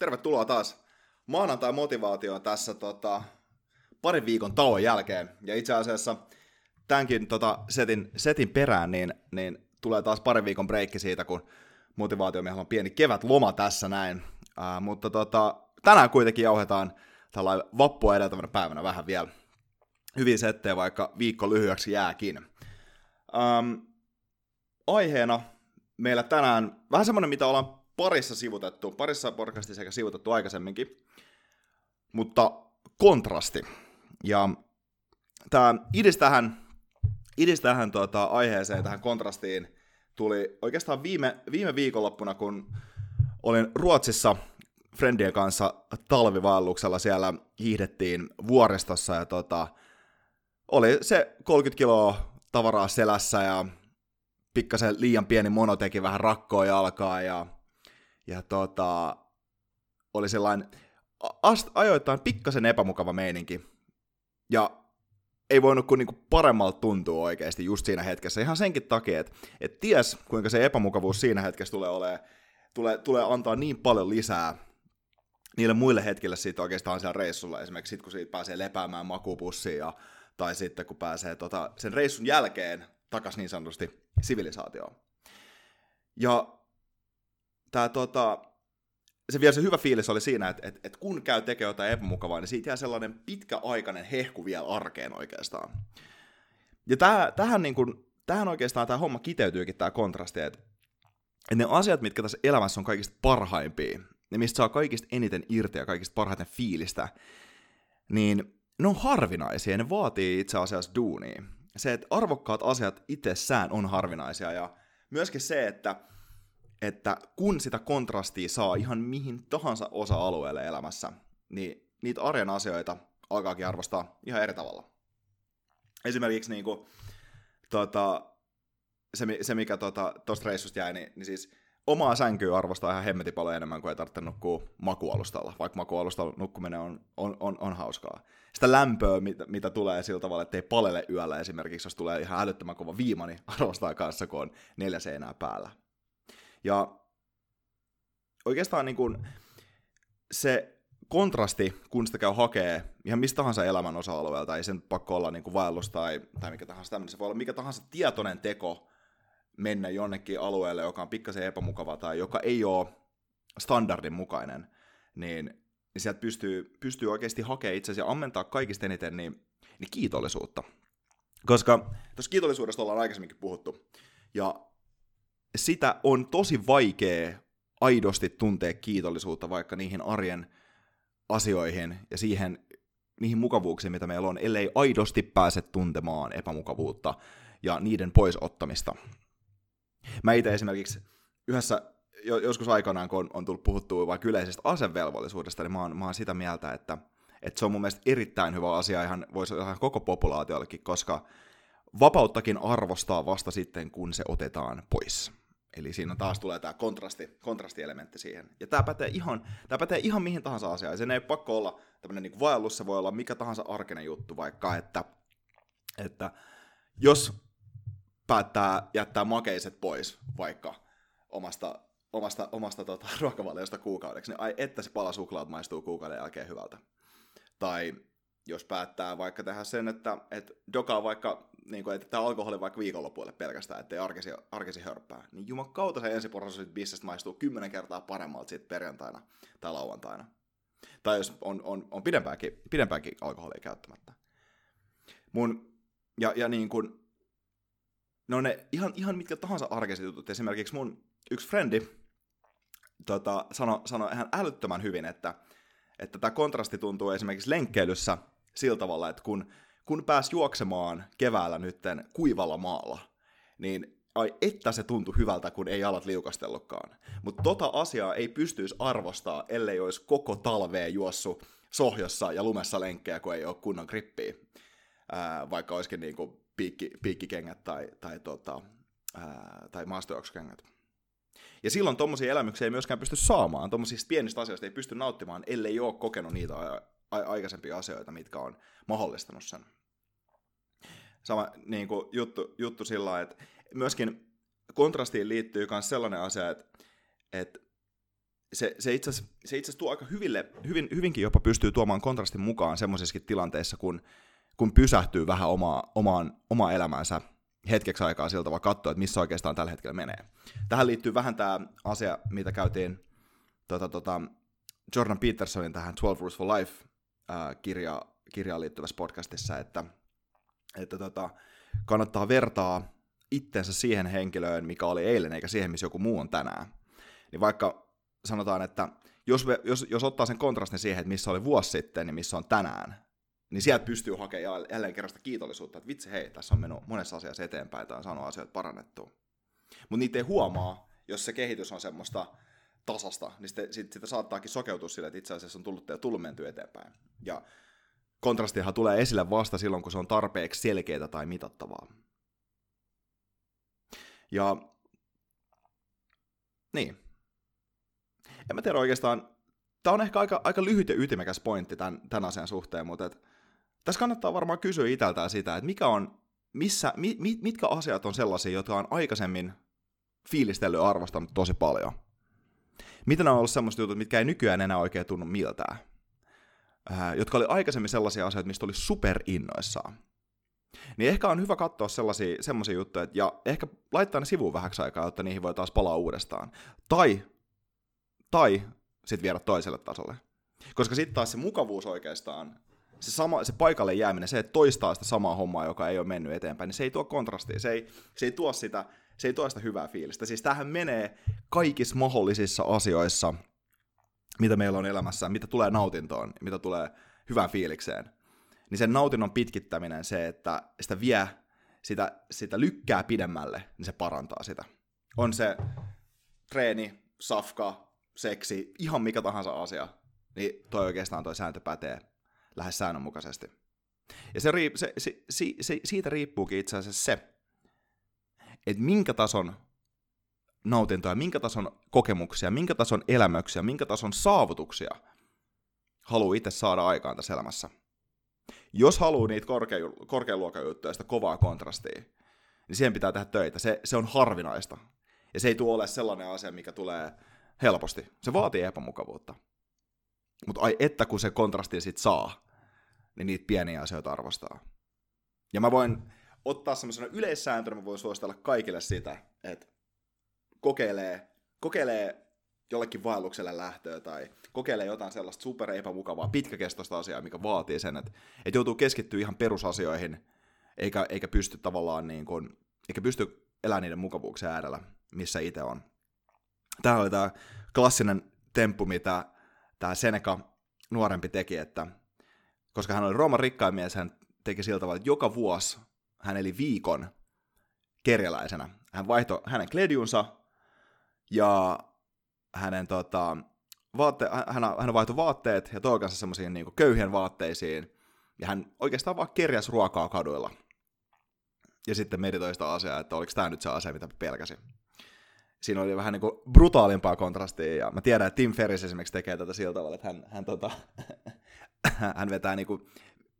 tervetuloa taas maanantai motivaatio tässä tota, parin viikon tauon jälkeen. Ja itse asiassa tämänkin tota, setin, setin perään, niin, niin tulee taas parin viikon breikki siitä, kun motivaatio on pieni kevät loma tässä näin. Uh, mutta tota, tänään kuitenkin jauhetaan tällainen vappua edeltävänä päivänä vähän vielä hyvin settejä, vaikka viikko lyhyeksi jääkin. Um, aiheena meillä tänään vähän semmoinen, mitä ollaan parissa sivutettu, parissa podcastissa sekä sivutettu aikaisemminkin, mutta kontrasti. Ja tämä idis tähän, idis tähän tuota, aiheeseen, tähän kontrastiin, tuli oikeastaan viime, viime viikonloppuna, kun olin Ruotsissa friendien kanssa talvivaelluksella, siellä hiihdettiin vuoristossa ja tota, oli se 30 kiloa tavaraa selässä ja pikkasen liian pieni mono teki vähän rakkoa jalkaa ja ja tota, oli sellainen ast, ajoittain pikkasen epämukava meininki. Ja ei voinut kuin niinku paremmalta tuntua oikeasti just siinä hetkessä. Ihan senkin takia, että et ties kuinka se epämukavuus siinä hetkessä tulee olemaan, tulee, tulee antaa niin paljon lisää niille muille hetkille siitä oikeastaan siellä reissulla. Esimerkiksi sit, kun siitä pääsee lepäämään makupussiin ja, tai sitten kun pääsee tota, sen reissun jälkeen takas niin sanotusti sivilisaatioon. Ja tota, se vielä se hyvä fiilis oli siinä, että, että, että kun käy tekemään jotain epämukavaa, niin siitä jää sellainen pitkäaikainen hehku vielä arkeen oikeastaan. Ja tää, tähän, niin kun, tähän oikeastaan tämä homma kiteytyykin tämä kontrasti, että, että ne asiat, mitkä tässä elämässä on kaikista parhaimpia, ne mistä saa kaikista eniten irti ja kaikista parhaiten fiilistä, niin ne on harvinaisia ja ne vaatii itse asiassa duunia. Se, että arvokkaat asiat itsessään on harvinaisia ja myöskin se, että että kun sitä kontrastia saa ihan mihin tahansa osa-alueelle elämässä, niin niitä arjen asioita alkaakin arvostaa ihan eri tavalla. Esimerkiksi niin kuin, tota, se, se, mikä tuosta tota, reissusta jäi, niin, niin siis omaa sänkyä arvostaa ihan hemmetin paljon enemmän kuin ei tarvitse nukkua makualustalla, vaikka makualustalla nukkuminen on, on, on, on hauskaa. Sitä lämpöä, mitä, mitä tulee sillä tavalla, että ei palele yöllä esimerkiksi, jos tulee ihan älyttömän kova viima, niin arvostaa kanssa, kun on neljä seinää päällä. Ja oikeastaan niin kuin se kontrasti, kun sitä käy hakee ihan mistä tahansa elämän osa-alueelta, ei sen pakko olla niin kuin vaellus tai, tai mikä tahansa tämmöinen, se voi olla mikä tahansa tietoinen teko mennä jonnekin alueelle, joka on pikkasen epämukava tai joka ei ole standardin mukainen, niin, niin sieltä pystyy, pystyy oikeasti hakemaan itse asiassa ammentaa kaikista eniten niin, niin kiitollisuutta. Koska tuossa kiitollisuudesta ollaan aikaisemminkin puhuttu, ja sitä on tosi vaikea aidosti tuntea kiitollisuutta vaikka niihin arjen asioihin ja siihen, niihin mukavuuksiin, mitä meillä on, ellei aidosti pääse tuntemaan epämukavuutta ja niiden poisottamista. Mä itse esimerkiksi yhdessä joskus aikanaan, kun on, tullut puhuttua vaikka yleisestä asevelvollisuudesta, niin mä oon, mä oon sitä mieltä, että, että se on mun mielestä erittäin hyvä asia ihan, voisi ihan koko populaatiollekin, koska vapauttakin arvostaa vasta sitten, kun se otetaan pois. Eli siinä taas tulee tämä kontrasti, kontrastielementti siihen. Ja tämä pätee ihan, tämä pätee ihan mihin tahansa asiaan. Sen ei pakko olla tämmöinen niin vaellus, se voi olla mikä tahansa arkinen juttu, vaikka että, että jos päättää jättää makeiset pois vaikka omasta, omasta, omasta tota, ruokavaliosta kuukaudeksi, niin ai että se pala suklaat maistuu kuukauden jälkeen hyvältä. Tai jos päättää vaikka tehdä sen, että, että dokaa vaikka, niin kuin, että alkoholi vaikka viikonlopuille pelkästään, ettei arkesi, arkesi hörppää, niin juman kautta se ensiporrasosit bissestä maistuu kymmenen kertaa paremmalta siitä perjantaina tai lauantaina. Tai jos on, on, on pidempäänkin, pidempäänkin alkoholia käyttämättä. Mun, ja, ja niin kuin, no ne ihan, ihan mitkä tahansa arkiset jutut. Esimerkiksi mun yksi frendi tota, sanoi sano ihan älyttömän hyvin, että, että tämä kontrasti tuntuu esimerkiksi lenkkeilyssä sillä tavalla, että kun, kun pääs juoksemaan keväällä nytten kuivalla maalla, niin ai että se tuntui hyvältä, kun ei alat liukastellutkaan. Mutta tota asiaa ei pystyisi arvostaa, ellei olisi koko talveen juossu sohjossa ja lumessa lenkkejä, kun ei ole kunnon grippiä. Ää, vaikka olisikin niinku piikki, piikkikengät tai, tai, tota, ää, tai maastojuoksukengät. Ja silloin tuommoisia elämyksiä ei myöskään pysty saamaan, tuommoisista pienistä asioista ei pysty nauttimaan, ellei ole kokenut niitä aikaisempia asioita, mitkä on mahdollistanut sen. Sama niin kuin juttu, juttu sillä että myöskin kontrastiin liittyy myös sellainen asia, että, että se, se itse asiassa tuo aika hyville, hyvin, hyvinkin jopa pystyy tuomaan kontrastin mukaan semmoisissakin tilanteissa, kun, kun pysähtyy vähän omaa, omaan, omaa elämäänsä hetkeksi aikaa siltä, vaan katsoa, että missä oikeastaan tällä hetkellä menee. Tähän liittyy vähän tämä asia, mitä käytiin tota, tota, Jordan Petersonin tähän 12 Rules for Life ää, kirja, kirjaan liittyvässä podcastissa, että, että tota, kannattaa vertaa itsensä siihen henkilöön, mikä oli eilen, eikä siihen, missä joku muu on tänään. Niin vaikka sanotaan, että jos, jos, jos ottaa sen kontrastin siihen, että missä oli vuosi sitten, niin missä on tänään, niin sieltä pystyy hakemaan jälleen kerran sitä kiitollisuutta, että vitsi hei, tässä on mennyt monessa asiassa eteenpäin tai on saanut asioita parannettua. Mutta niitä ei huomaa, jos se kehitys on semmoista tasasta, niin sitten, sit, sitä saattaakin sokeutua sille, että itse asiassa on tullut, tullut menty eteenpäin. Ja kontrastihan tulee esille vasta silloin, kun se on tarpeeksi selkeää tai mitattavaa. Ja niin. En mä tiedä oikeastaan, tämä on ehkä aika, aika lyhyt ja ytimekäs pointti tämän, tämän asian suhteen, mutta et, tässä kannattaa varmaan kysyä itseltään sitä, että mikä on, missä, mi, mitkä asiat on sellaisia, jotka on aikaisemmin fiilistellyt ja arvostanut tosi paljon. Mitä on ollut semmoista jutut, mitkä ei nykyään enää oikein tunnu miltään. Äh, jotka oli aikaisemmin sellaisia asioita, mistä oli superinnoissaan. Niin ehkä on hyvä katsoa sellaisia, sellaisia juttuja, ja ehkä laittaa ne sivuun vähäksi aikaa, jotta niihin voi taas palaa uudestaan. Tai, tai sitten viedä toiselle tasolle. Koska sitten taas se mukavuus oikeastaan, se, sama, se paikalle jääminen, se, että toistaa sitä samaa hommaa, joka ei ole mennyt eteenpäin, niin se ei tuo kontrastia, se ei, se ei tuo sitä, se ei tuo sitä hyvää fiilistä. Siis tähän menee kaikissa mahdollisissa asioissa, mitä meillä on elämässä, mitä tulee nautintoon, mitä tulee hyvään fiilikseen. Niin sen nautinnon pitkittäminen, se, että sitä vie, sitä, sitä lykkää pidemmälle, niin se parantaa sitä. On se treeni, safka, seksi, ihan mikä tahansa asia, niin toi oikeastaan toi sääntö pätee lähes säännönmukaisesti. Ja se, se, se, se, siitä riippuukin itse asiassa se, että minkä tason nautintoja, minkä tason kokemuksia, minkä tason elämyksiä, minkä tason saavutuksia haluaa itse saada aikaan tässä elämässä. Jos haluaa niitä korkea, korkean luokan juttuja, sitä kovaa kontrastia, niin siihen pitää tehdä töitä. Se, se on harvinaista. Ja se ei tule ole sellainen asia, mikä tulee helposti. Se vaatii epämukavuutta. Mutta ai että kun se kontrasti sit saa, niin niitä pieniä asioita arvostaa. Ja mä voin ottaa semmoisena yleissääntönä, mä voin suositella kaikille sitä, että kokeilee, kokeilee jollekin vaellukselle lähtöä tai kokeilee jotain sellaista super epämukavaa, pitkäkestoista asiaa, mikä vaatii sen, että, että joutuu keskittyä ihan perusasioihin, eikä, eikä pysty tavallaan niin kuin, eikä pysty elämään niiden mukavuuksien äärellä, missä itse on. Tämä oli tämä klassinen temppu, mitä tämä Seneca nuorempi teki, että koska hän oli Rooman rikkain mies, hän teki sillä tavalla, että joka vuosi hän eli viikon kerjäläisenä. Hän vaihtoi hänen kledjunsa ja hänen tota, vaatte, hän, hän vaihtoi vaatteet ja toi kanssa semmoisiin niin köyhien vaatteisiin. Ja hän oikeastaan vaan kerjäs ruokaa kaduilla. Ja sitten meditoi sitä asiaa, että oliko tämä nyt se asia, mitä pelkäsi siinä oli vähän niin kuin brutaalimpaa kontrastia, ja mä tiedän, että Tim Ferris esimerkiksi tekee tätä sillä tavalla, että hän, hän, tota, hän vetää niin kuin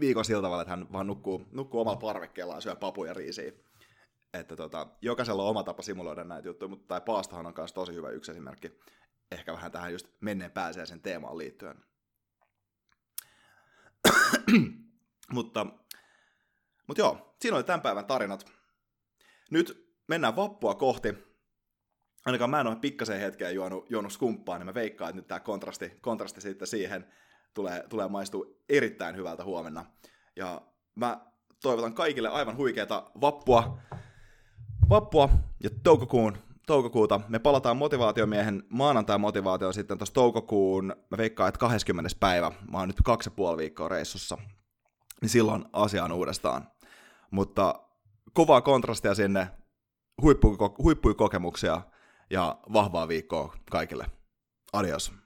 viikon sillä tavalla, että hän vaan nukkuu, nukkuu omalla parvekkeellaan, syö papuja riisiä. Että tota, jokaisella on oma tapa simuloida näitä juttuja, mutta tai paastahan on myös tosi hyvä yksi esimerkki, ehkä vähän tähän just menneen pääsiäisen teemaan liittyen. mutta, mutta joo, siinä oli tämän päivän tarinat. Nyt mennään vappua kohti. Ainakaan mä en ole pikkasen hetkeä juonut, juonut skumppaa, niin mä veikkaan, että nyt tämä kontrasti, kontrasti sitten siihen tulee, tulee maistua erittäin hyvältä huomenna. Ja mä toivotan kaikille aivan huikeata vappua, vappua ja toukokuun, toukokuuta. Me palataan motivaatiomiehen maanantai-motivaatioon sitten tuossa toukokuun, mä veikkaan, että 20. päivä. Mä oon nyt kaksi ja puoli viikkoa reissussa. Niin silloin asiaan uudestaan. Mutta kovaa kontrastia sinne, huippuja kokemuksia ja vahvaa viikkoa kaikille. Adios.